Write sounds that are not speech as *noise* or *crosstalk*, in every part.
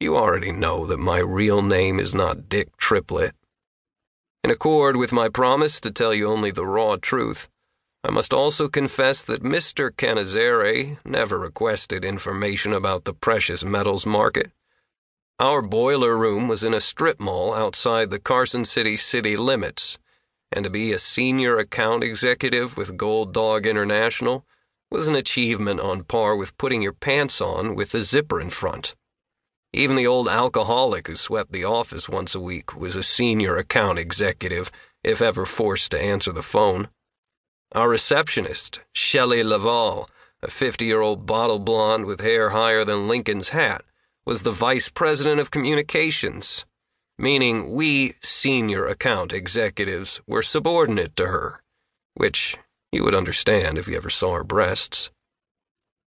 You already know that my real name is not Dick Triplett. In accord with my promise to tell you only the raw truth, I must also confess that Mr. Canizere never requested information about the precious metals market. Our boiler room was in a strip mall outside the Carson City city limits, and to be a senior account executive with Gold Dog International was an achievement on par with putting your pants on with a zipper in front. Even the old alcoholic who swept the office once a week was a senior account executive, if ever forced to answer the phone. Our receptionist, Shelley Laval, a 50 year old bottle blonde with hair higher than Lincoln's hat, was the vice president of communications, meaning we senior account executives were subordinate to her, which you would understand if you ever saw her breasts.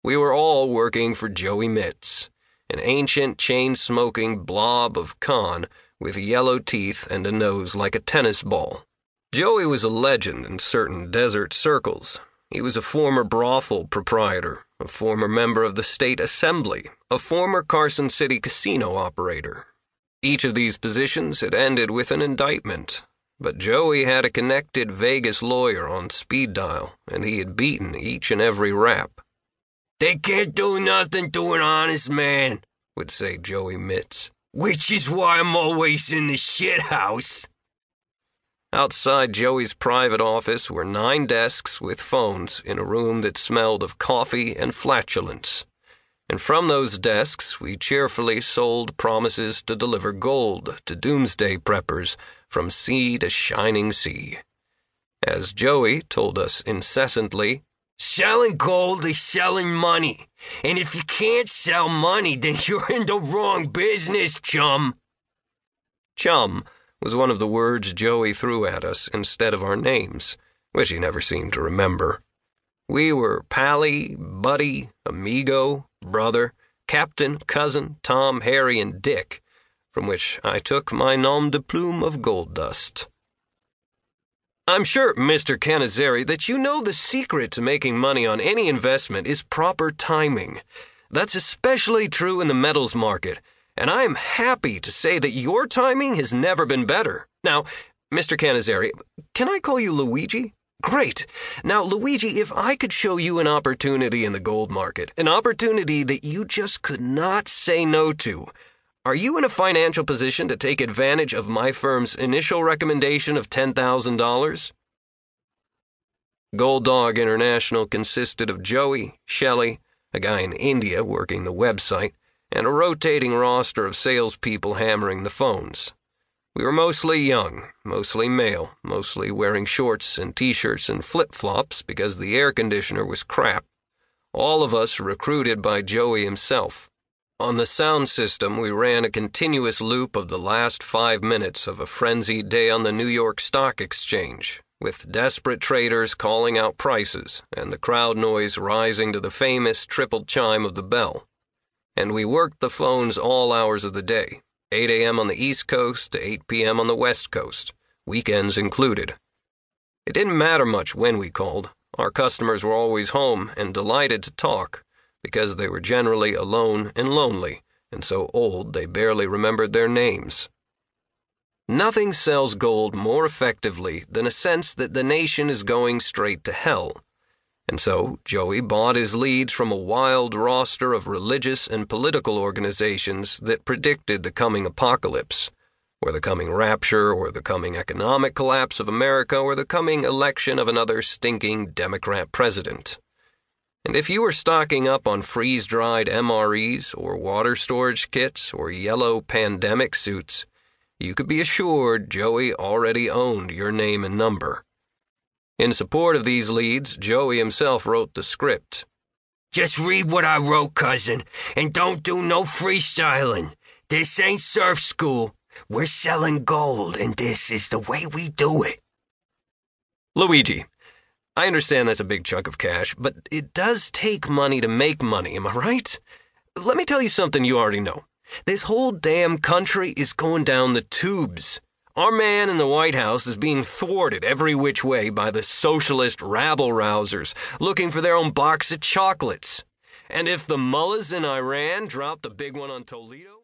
We were all working for Joey Mitz, an ancient chain smoking blob of con with yellow teeth and a nose like a tennis ball. Joey was a legend in certain desert circles. He was a former brothel proprietor, a former member of the state assembly, a former Carson City casino operator. Each of these positions had ended with an indictment, but Joey had a connected Vegas lawyer on speed dial, and he had beaten each and every rap. They can't do nothing to an honest man, would say Joey Mitz. Which is why I'm always in the shit house. Outside Joey's private office were nine desks with phones in a room that smelled of coffee and flatulence. And from those desks, we cheerfully sold promises to deliver gold to doomsday preppers from sea to shining sea. As Joey told us incessantly, selling gold is selling money. And if you can't sell money, then *laughs* you're in the wrong business, chum. Chum was one of the words Joey threw at us instead of our names, which he never seemed to remember. We were Pally, Buddy, Amigo, Brother, Captain, Cousin, Tom, Harry, and Dick, from which I took my nom de plume of gold dust. I'm sure, Mr. Canizeri, that you know the secret to making money on any investment is proper timing. That's especially true in the metals market and I am happy to say that your timing has never been better. Now, Mr. Canizeri, can I call you Luigi? Great. Now, Luigi, if I could show you an opportunity in the gold market, an opportunity that you just could not say no to, are you in a financial position to take advantage of my firm's initial recommendation of $10,000? Gold Dog International consisted of Joey, Shelley, a guy in India working the website, and a rotating roster of salespeople hammering the phones. We were mostly young, mostly male, mostly wearing shorts and t shirts and flip flops because the air conditioner was crap. All of us recruited by Joey himself. On the sound system, we ran a continuous loop of the last five minutes of a frenzied day on the New York Stock Exchange, with desperate traders calling out prices and the crowd noise rising to the famous triple chime of the bell and we worked the phones all hours of the day 8 a.m. on the East Coast to 8 p.m. on the West Coast, weekends included. It didn't matter much when we called. Our customers were always home and delighted to talk because they were generally alone and lonely and so old they barely remembered their names. Nothing sells gold more effectively than a sense that the nation is going straight to hell and so, Joey bought his leads from a wild roster of religious and political organizations that predicted the coming apocalypse, or the coming rapture, or the coming economic collapse of America, or the coming election of another stinking Democrat president. And if you were stocking up on freeze dried MREs, or water storage kits, or yellow pandemic suits, you could be assured Joey already owned your name and number. In support of these leads, Joey himself wrote the script. Just read what I wrote, cousin, and don't do no freestyling. This ain't surf school. We're selling gold, and this is the way we do it. Luigi, I understand that's a big chunk of cash, but it does take money to make money, am I right? Let me tell you something you already know. This whole damn country is going down the tubes. Our man in the White House is being thwarted every which way by the socialist rabble rousers looking for their own box of chocolates. And if the mullahs in Iran drop the big one on Toledo,